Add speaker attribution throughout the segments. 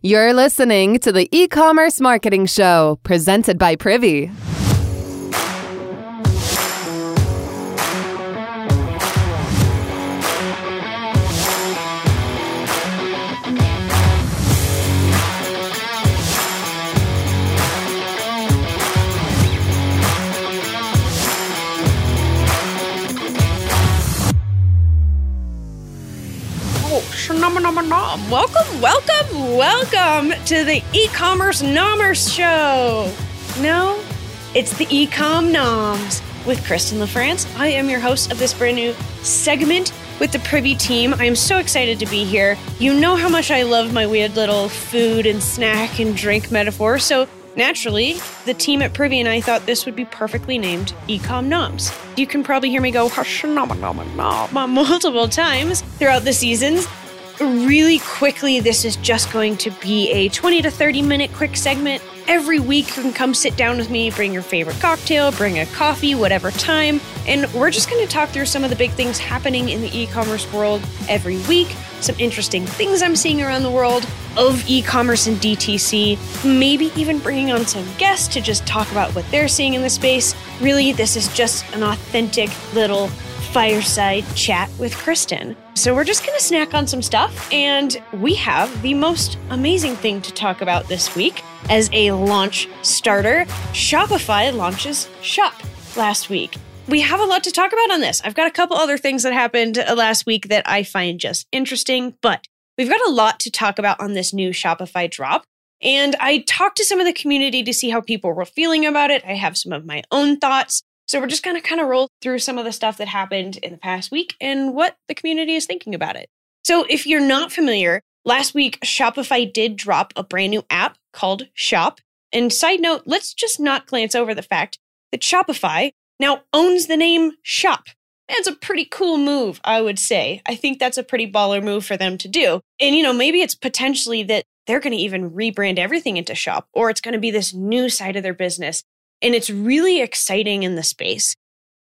Speaker 1: You're listening to the e commerce marketing show presented by Privy.
Speaker 2: Welcome, welcome, welcome to the e-commerce nomers show. No, it's the Ecom Noms with Kristen LaFrance. I am your host of this brand new segment with the Privy team. I am so excited to be here. You know how much I love my weird little food and snack and drink metaphor, so Naturally, the team at Privy and I thought this would be perfectly named Ecom Noms. You can probably hear me go "Hush nom, nom, nom, multiple times throughout the seasons really quickly, this is just going to be a 20 to 30 minute quick segment. Every week, you can come sit down with me, bring your favorite cocktail, bring a coffee, whatever time, and we're just going to talk through some of the big things happening in the e commerce world every week, some interesting things I'm seeing around the world of e commerce and DTC, maybe even bringing on some guests to just talk about what they're seeing in the space. Really, this is just an authentic little fireside chat with Kristen. So we're just going to snack on some stuff, and we have the most amazing thing to talk about this week. As a launch starter, Shopify launches Shop last week. We have a lot to talk about on this. I've got a couple other things that happened uh, last week that I find just interesting, but we've got a lot to talk about on this new Shopify drop. And I talked to some of the community to see how people were feeling about it. I have some of my own thoughts. So we're just going to kind of roll through some of the stuff that happened in the past week and what the community is thinking about it. So if you're not familiar, last week Shopify did drop a brand new app called Shop. And side note, let's just not glance over the fact that Shopify now owns the name Shop. That's a pretty cool move, I would say. I think that's a pretty baller move for them to do. And, you know, maybe it's potentially that they're going to even rebrand everything into Shop, or it's going to be this new side of their business and it's really exciting in the space.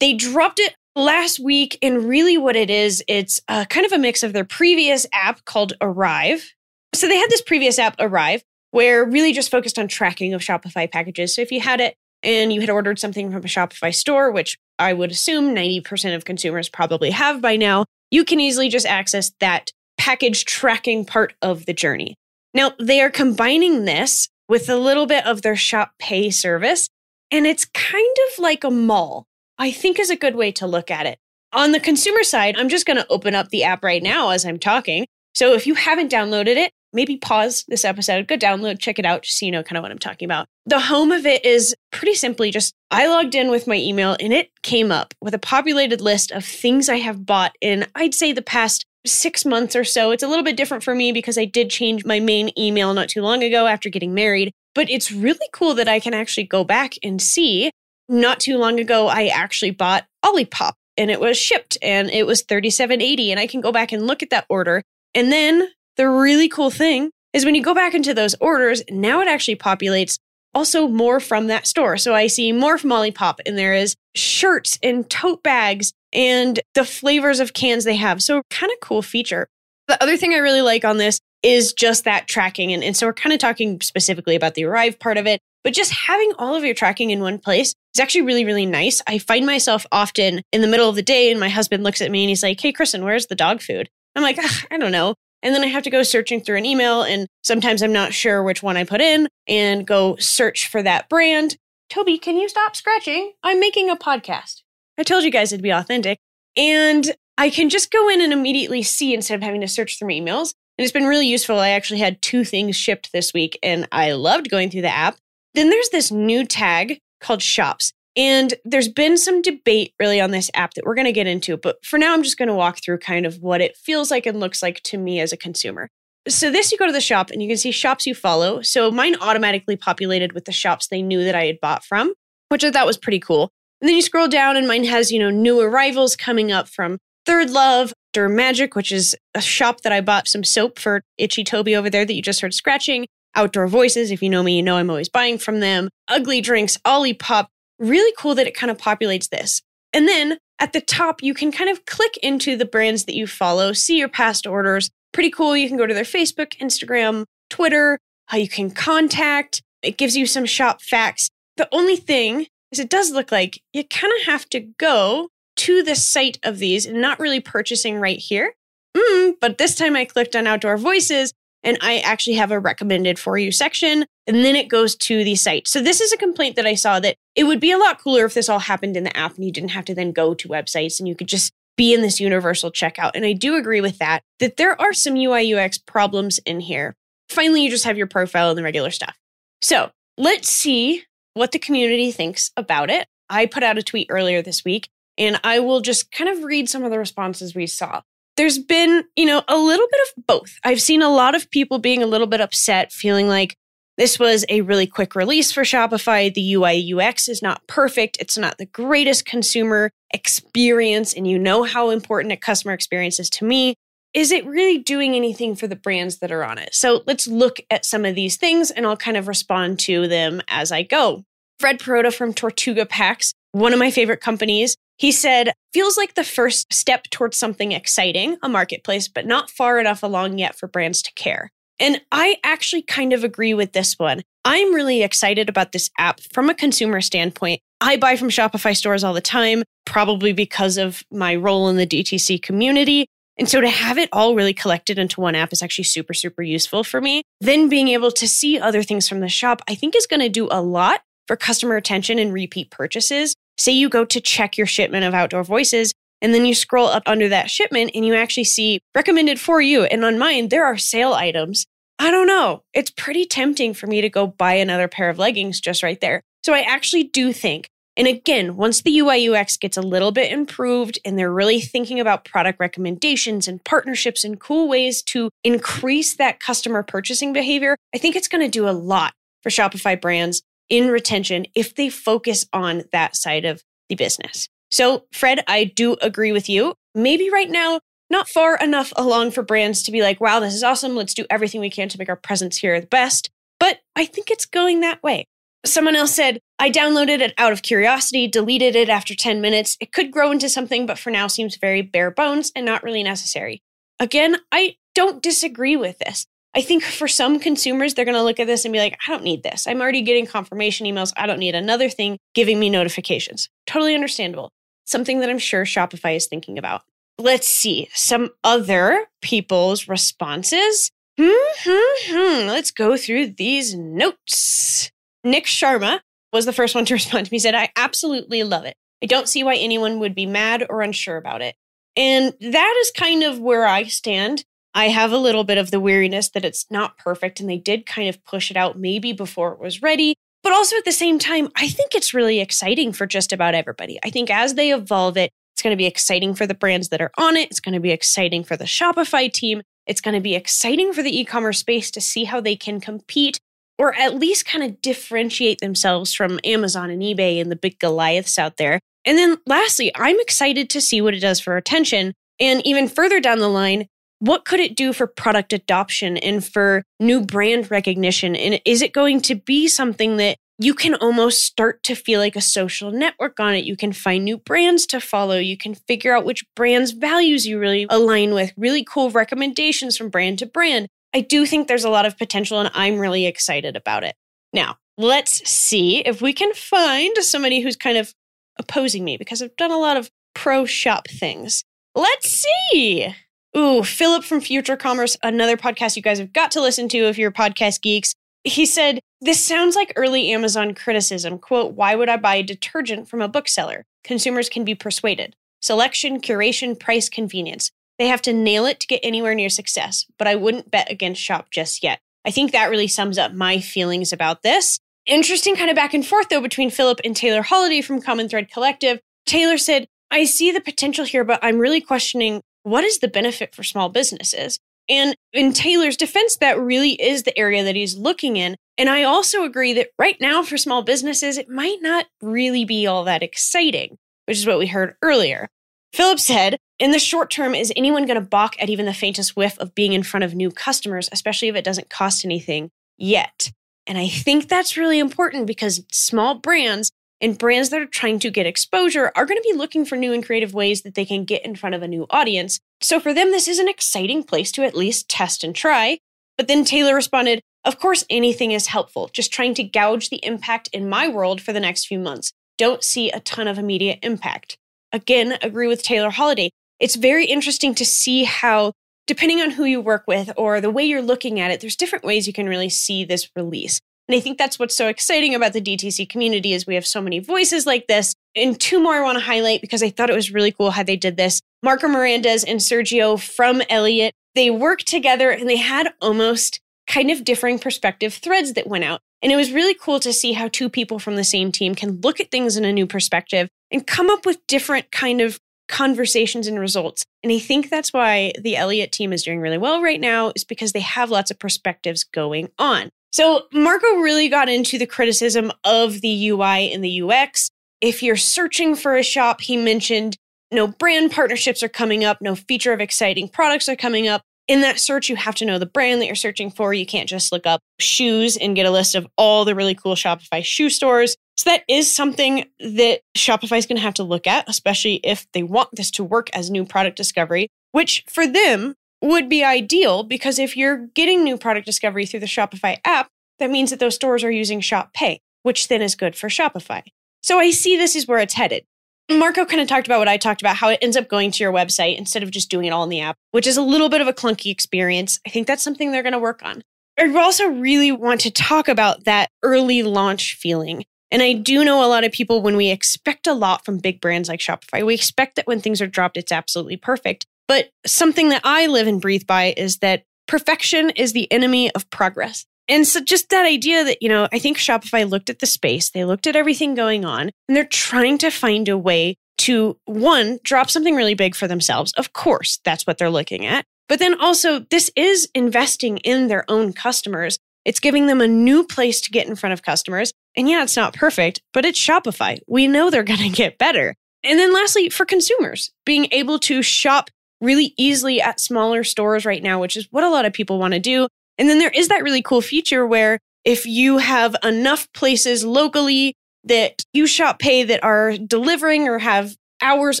Speaker 2: They dropped it last week, and really what it is, it's uh, kind of a mix of their previous app called Arrive. So they had this previous app, Arrive, where really just focused on tracking of Shopify packages. So if you had it and you had ordered something from a Shopify store, which I would assume 90% of consumers probably have by now, you can easily just access that package tracking part of the journey. Now, they are combining this with a little bit of their Shop Pay service and it's kind of like a mall, I think is a good way to look at it. On the consumer side, I'm just going to open up the app right now as I'm talking. So if you haven't downloaded it, maybe pause this episode, go download, check it out, just so you know kind of what I'm talking about. The home of it is pretty simply just I logged in with my email and it came up with a populated list of things I have bought in, I'd say, the past six months or so. It's a little bit different for me because I did change my main email not too long ago after getting married. But it's really cool that I can actually go back and see. Not too long ago, I actually bought Olipop and it was shipped and it was 37.80 and I can go back and look at that order. And then the really cool thing is when you go back into those orders, now it actually populates also more from that store. So I see more from Olipop and there is shirts and tote bags and the flavors of cans they have. So kind of cool feature. The other thing I really like on this is just that tracking. And, and so we're kind of talking specifically about the arrive part of it, but just having all of your tracking in one place is actually really, really nice. I find myself often in the middle of the day and my husband looks at me and he's like, Hey, Kristen, where's the dog food? I'm like, I don't know. And then I have to go searching through an email and sometimes I'm not sure which one I put in and go search for that brand. Toby, can you stop scratching? I'm making a podcast. I told you guys it'd be authentic. And I can just go in and immediately see instead of having to search through emails. And it's been really useful. I actually had two things shipped this week and I loved going through the app. Then there's this new tag called Shops. And there's been some debate really on this app that we're going to get into. But for now, I'm just going to walk through kind of what it feels like and looks like to me as a consumer. So, this you go to the shop and you can see shops you follow. So, mine automatically populated with the shops they knew that I had bought from, which I thought was pretty cool. And then you scroll down and mine has, you know, new arrivals coming up from ThirdLove, Derm Magic, which is a shop that I bought some soap for Itchy Toby over there that you just heard scratching. Outdoor Voices, if you know me, you know I'm always buying from them. Ugly Drinks, Olipop. Really cool that it kind of populates this. And then at the top, you can kind of click into the brands that you follow, see your past orders. Pretty cool. You can go to their Facebook, Instagram, Twitter, how you can contact. It gives you some shop facts. The only thing is, it does look like you kind of have to go to the site of these and not really purchasing right here. Mm, but this time I clicked on Outdoor Voices and I actually have a recommended for you section. And then it goes to the site. So this is a complaint that I saw that it would be a lot cooler if this all happened in the app and you didn't have to then go to websites and you could just be in this universal checkout. And I do agree with that, that there are some UI UX problems in here. Finally, you just have your profile and the regular stuff. So let's see what the community thinks about it. I put out a tweet earlier this week and I will just kind of read some of the responses we saw there's been, you know, a little bit of both. I've seen a lot of people being a little bit upset, feeling like this was a really quick release for Shopify. The UI UX is not perfect. It's not the greatest consumer experience. And you know how important a customer experience is to me. Is it really doing anything for the brands that are on it? So let's look at some of these things and I'll kind of respond to them as I go. Fred Perrotta from Tortuga Packs, one of my favorite companies, he said, feels like the first step towards something exciting, a marketplace, but not far enough along yet for brands to care. And I actually kind of agree with this one. I'm really excited about this app from a consumer standpoint. I buy from Shopify stores all the time, probably because of my role in the DTC community. And so to have it all really collected into one app is actually super, super useful for me. Then being able to see other things from the shop, I think is going to do a lot for customer attention and repeat purchases. Say you go to check your shipment of outdoor voices, and then you scroll up under that shipment and you actually see recommended for you. And on mine, there are sale items. I don't know. It's pretty tempting for me to go buy another pair of leggings just right there. So I actually do think, and again, once the UI UX gets a little bit improved and they're really thinking about product recommendations and partnerships and cool ways to increase that customer purchasing behavior, I think it's going to do a lot for Shopify brands in retention if they focus on that side of the business. So, Fred, I do agree with you. Maybe right now, not far enough along for brands to be like, wow, this is awesome. Let's do everything we can to make our presence here the best. But I think it's going that way. Someone else said, I downloaded it out of curiosity, deleted it after 10 minutes. It could grow into something, but for now seems very bare bones and not really necessary. Again, I don't disagree with this. I think for some consumers, they're going to look at this and be like, I don't need this. I'm already getting confirmation emails. I don't need another thing giving me notifications. Totally understandable. Something that I'm sure Shopify is thinking about. Let's see some other people's responses. Hmm, hmm, hmm. Let's go through these notes. Nick Sharma was the first one to respond to me. He said, I absolutely love it. I don't see why anyone would be mad or unsure about it. And that is kind of where I stand. I have a little bit of the weariness that it's not perfect and they did kind of push it out maybe before it was ready. But also at the same time, I think it's really exciting for just about everybody. I think as they evolve it, it's going to be exciting for the brands that are on it. It's going to be exciting for the Shopify team. It's going to be exciting for the e commerce space to see how they can compete or at least kind of differentiate themselves from Amazon and eBay and the big Goliaths out there. And then lastly, I'm excited to see what it does for attention. And even further down the line, what could it do for product adoption and for new brand recognition? And is it going to be something that you can almost start to feel like a social network on it? You can find new brands to follow. You can figure out which brands' values you really align with, really cool recommendations from brand to brand. I do think there's a lot of potential and I'm really excited about it. Now, let's see if we can find somebody who's kind of opposing me because I've done a lot of pro shop things. Let's see. Ooh, Philip from Future Commerce, another podcast you guys have got to listen to if you're podcast geeks. He said, This sounds like early Amazon criticism. Quote, Why would I buy detergent from a bookseller? Consumers can be persuaded. Selection, curation, price, convenience. They have to nail it to get anywhere near success, but I wouldn't bet against Shop just yet. I think that really sums up my feelings about this. Interesting kind of back and forth though between Philip and Taylor Holiday from Common Thread Collective. Taylor said, I see the potential here, but I'm really questioning what is the benefit for small businesses? And in Taylor's defense, that really is the area that he's looking in. And I also agree that right now for small businesses, it might not really be all that exciting, which is what we heard earlier. Philip said, in the short term, is anyone going to balk at even the faintest whiff of being in front of new customers, especially if it doesn't cost anything yet? And I think that's really important because small brands and brands that are trying to get exposure are going to be looking for new and creative ways that they can get in front of a new audience. So for them, this is an exciting place to at least test and try. But then Taylor responded, Of course, anything is helpful, just trying to gauge the impact in my world for the next few months. Don't see a ton of immediate impact. Again, agree with Taylor Holiday. It's very interesting to see how, depending on who you work with or the way you're looking at it, there's different ways you can really see this release. And I think that's what's so exciting about the DTC community is we have so many voices like this. And two more I want to highlight because I thought it was really cool how they did this. Marco Marandiz and Sergio from Elliot, they worked together and they had almost kind of differing perspective threads that went out. And it was really cool to see how two people from the same team can look at things in a new perspective and come up with different kind of conversations and results. And I think that's why the Elliot team is doing really well right now is because they have lots of perspectives going on. So Marco really got into the criticism of the UI and the UX. If you're searching for a shop, he mentioned no brand partnerships are coming up, no feature of exciting products are coming up. In that search, you have to know the brand that you're searching for. You can't just look up shoes and get a list of all the really cool Shopify shoe stores. So that is something that Shopify is going to have to look at, especially if they want this to work as new product discovery, which for them would be ideal because if you're getting new product discovery through the Shopify app, that means that those stores are using Shop Pay, which then is good for Shopify. So I see this is where it's headed. Marco kind of talked about what I talked about, how it ends up going to your website instead of just doing it all in the app, which is a little bit of a clunky experience. I think that's something they're going to work on. I also really want to talk about that early launch feeling. And I do know a lot of people, when we expect a lot from big brands like Shopify, we expect that when things are dropped, it's absolutely perfect. But something that I live and breathe by is that perfection is the enemy of progress. And so just that idea that, you know, I think Shopify looked at the space, they looked at everything going on, and they're trying to find a way to one, drop something really big for themselves. Of course, that's what they're looking at. But then also, this is investing in their own customers. It's giving them a new place to get in front of customers. And yeah, it's not perfect, but it's Shopify. We know they're going to get better. And then lastly, for consumers, being able to shop really easily at smaller stores right now, which is what a lot of people want to do. And then there is that really cool feature where if you have enough places locally that you shop pay that are delivering or have hours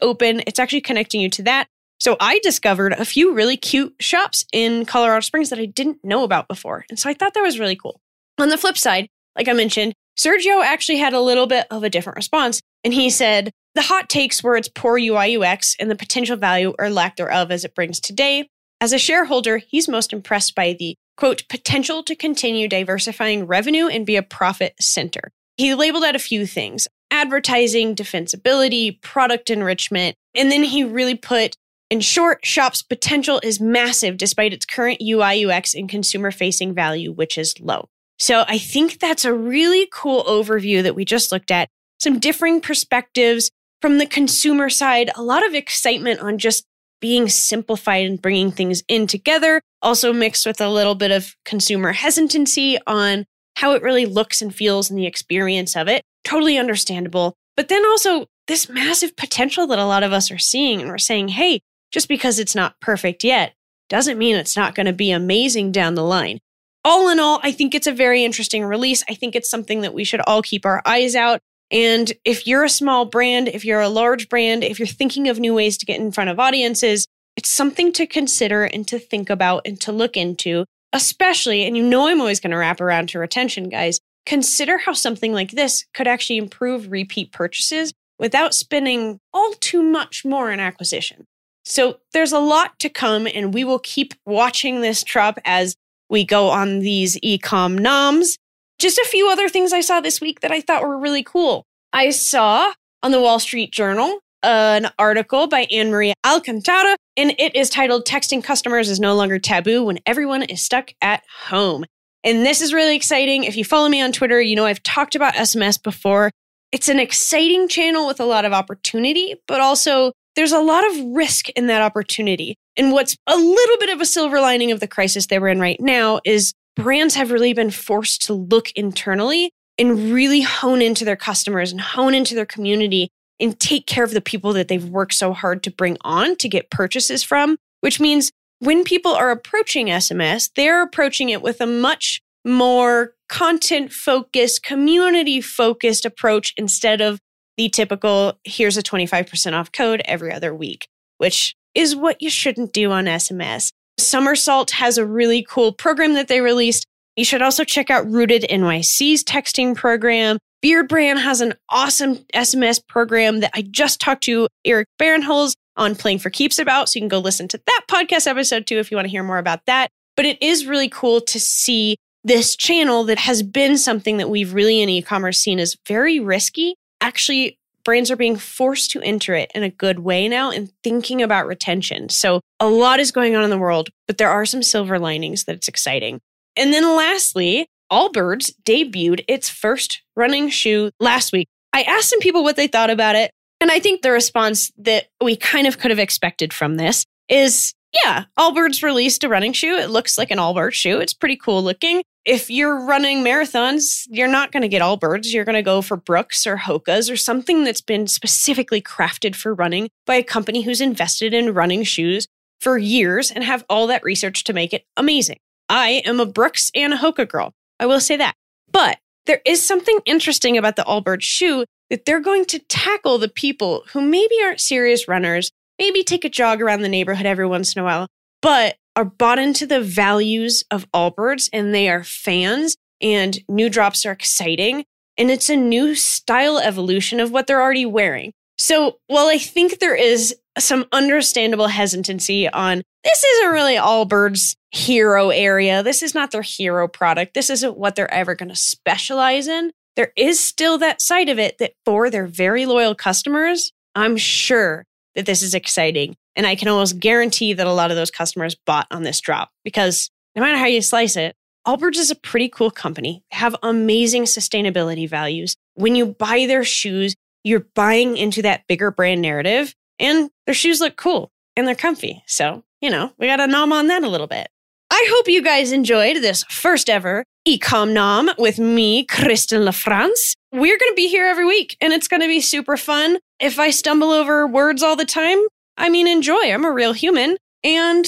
Speaker 2: open, it's actually connecting you to that. So I discovered a few really cute shops in Colorado Springs that I didn't know about before. And so I thought that was really cool. On the flip side, like I mentioned, Sergio actually had a little bit of a different response. And he said, the hot takes were its poor UI UX and the potential value or lack thereof as it brings today. As a shareholder, he's most impressed by the quote, potential to continue diversifying revenue and be a profit center. He labeled out a few things advertising, defensibility, product enrichment. And then he really put, in short, Shop's potential is massive despite its current UI, UX, and consumer facing value, which is low. So I think that's a really cool overview that we just looked at. Some differing perspectives from the consumer side, a lot of excitement on just being simplified and bringing things in together, also mixed with a little bit of consumer hesitancy on how it really looks and feels and the experience of it. Totally understandable. But then also this massive potential that a lot of us are seeing. And we're saying, hey, just because it's not perfect yet doesn't mean it's not going to be amazing down the line. All in all, I think it's a very interesting release. I think it's something that we should all keep our eyes out and if you're a small brand, if you're a large brand, if you're thinking of new ways to get in front of audiences, it's something to consider and to think about and to look into, especially, and you know, I'm always going to wrap around to retention, guys. Consider how something like this could actually improve repeat purchases without spending all too much more in acquisition. So there's a lot to come, and we will keep watching this drop as we go on these ecom noms. Just a few other things I saw this week that I thought were really cool. I saw on the Wall Street Journal an article by Anne Marie Alcantara, and it is titled Texting Customers is No Longer Taboo When Everyone is Stuck at Home. And this is really exciting. If you follow me on Twitter, you know I've talked about SMS before. It's an exciting channel with a lot of opportunity, but also there's a lot of risk in that opportunity. And what's a little bit of a silver lining of the crisis that we're in right now is brands have really been forced to look internally and really hone into their customers and hone into their community and take care of the people that they've worked so hard to bring on to get purchases from, which means when people are approaching SMS, they're approaching it with a much more content focused, community focused approach instead of the typical here's a 25% off code every other week, which is what you shouldn't do on SMS. Somersault has a really cool program that they released. You should also check out Rooted NYC's texting program. Beardbrand has an awesome SMS program that I just talked to Eric Bandholz on Playing for Keeps about. So you can go listen to that podcast episode too if you want to hear more about that. But it is really cool to see this channel that has been something that we've really in e commerce seen as very risky. Actually, brands are being forced to enter it in a good way now and thinking about retention. So a lot is going on in the world, but there are some silver linings that it's exciting. And then lastly, Allbirds debuted its first running shoe last week. I asked some people what they thought about it. And I think the response that we kind of could have expected from this is yeah, Allbirds released a running shoe. It looks like an Allbirds shoe. It's pretty cool looking. If you're running marathons, you're not going to get Allbirds. You're going to go for Brooks or Hoka's or something that's been specifically crafted for running by a company who's invested in running shoes for years and have all that research to make it amazing. I am a Brooks and a Hoka girl. I will say that. But there is something interesting about the Allbirds shoe that they're going to tackle the people who maybe aren't serious runners, maybe take a jog around the neighborhood every once in a while, but are bought into the values of Allbirds and they are fans and new drops are exciting. And it's a new style evolution of what they're already wearing. So while I think there is some understandable hesitancy on this isn't really Allbirds hero area. This is not their hero product. This isn't what they're ever going to specialize in. There is still that side of it that for their very loyal customers, I'm sure that this is exciting. And I can almost guarantee that a lot of those customers bought on this drop because no matter how you slice it, Allbirds is a pretty cool company. They have amazing sustainability values. When you buy their shoes, you're buying into that bigger brand narrative and their shoes look cool and they're comfy. So, you know, we got to nom on that a little bit. I hope you guys enjoyed this first ever Ecom Nom with me, Kristen LaFrance. We're going to be here every week and it's going to be super fun. If I stumble over words all the time, I mean, enjoy. I'm a real human. And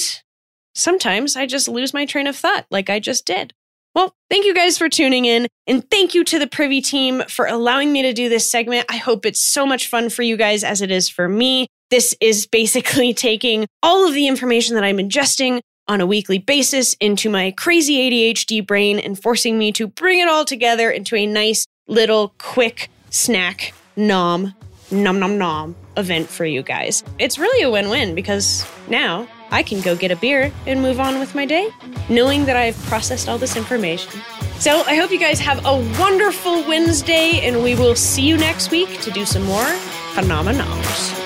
Speaker 2: sometimes I just lose my train of thought like I just did. Well, thank you guys for tuning in. And thank you to the Privy team for allowing me to do this segment. I hope it's so much fun for you guys as it is for me. This is basically taking all of the information that I'm ingesting on a weekly basis into my crazy ADHD brain and forcing me to bring it all together into a nice little quick snack nom nom nom nom event for you guys. It's really a win win because now I can go get a beer and move on with my day, knowing that I've processed all this information. So I hope you guys have a wonderful Wednesday, and we will see you next week to do some more phenomenals.